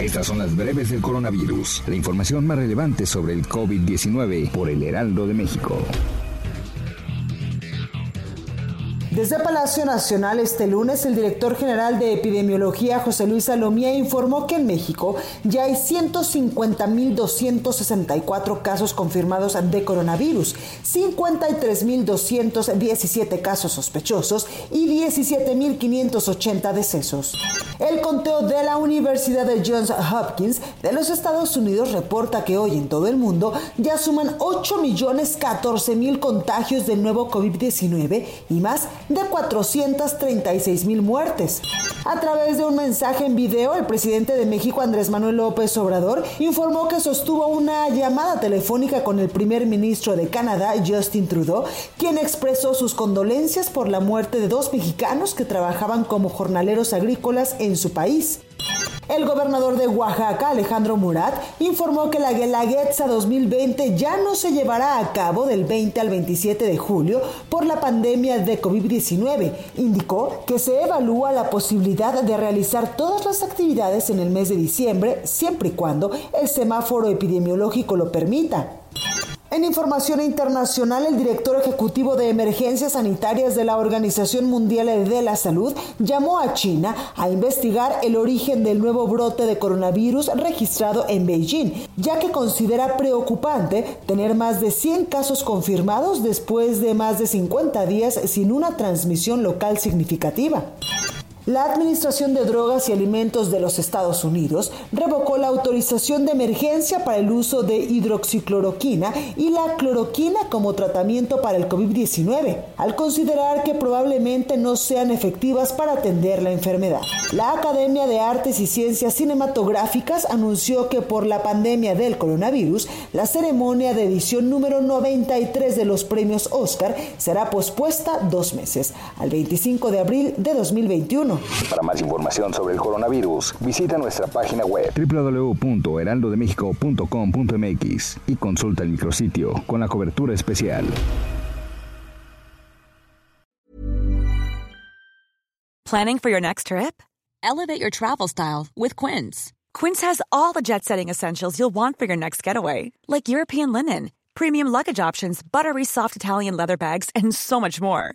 Estas son las breves del coronavirus. La información más relevante sobre el COVID-19 por el Heraldo de México. Desde Palacio Nacional este lunes, el director general de epidemiología, José Luis Salomía, informó que en México ya hay 150.264 casos confirmados de coronavirus, 53.217 casos sospechosos y 17.580 decesos. El conteo de la Universidad de Johns Hopkins de los Estados Unidos reporta que hoy en todo el mundo ya suman 8.014.000 contagios del nuevo COVID-19 y más de 436 mil muertes. A través de un mensaje en video, el presidente de México, Andrés Manuel López Obrador, informó que sostuvo una llamada telefónica con el primer ministro de Canadá, Justin Trudeau, quien expresó sus condolencias por la muerte de dos mexicanos que trabajaban como jornaleros agrícolas en su país. El gobernador de Oaxaca, Alejandro Murat, informó que la Guelaguetza 2020 ya no se llevará a cabo del 20 al 27 de julio por la pandemia de COVID-19. Indicó que se evalúa la posibilidad de realizar todas las actividades en el mes de diciembre, siempre y cuando el semáforo epidemiológico lo permita. En información internacional, el director ejecutivo de emergencias sanitarias de la Organización Mundial de la Salud llamó a China a investigar el origen del nuevo brote de coronavirus registrado en Beijing, ya que considera preocupante tener más de 100 casos confirmados después de más de 50 días sin una transmisión local significativa. La Administración de Drogas y Alimentos de los Estados Unidos revocó la autorización de emergencia para el uso de hidroxicloroquina y la cloroquina como tratamiento para el COVID-19, al considerar que probablemente no sean efectivas para atender la enfermedad. La Academia de Artes y Ciencias Cinematográficas anunció que por la pandemia del coronavirus, la ceremonia de edición número 93 de los premios Oscar será pospuesta dos meses, al 25 de abril de 2021. Para más información sobre el coronavirus, visita nuestra página web www.heraldodemexico.com.mx y consulta el micrositio con la cobertura especial. Planning for your next trip? Elevate your travel style with Quince. Quince has all the jet setting essentials you'll want for your next getaway, like European linen, premium luggage options, buttery soft Italian leather bags, and so much more.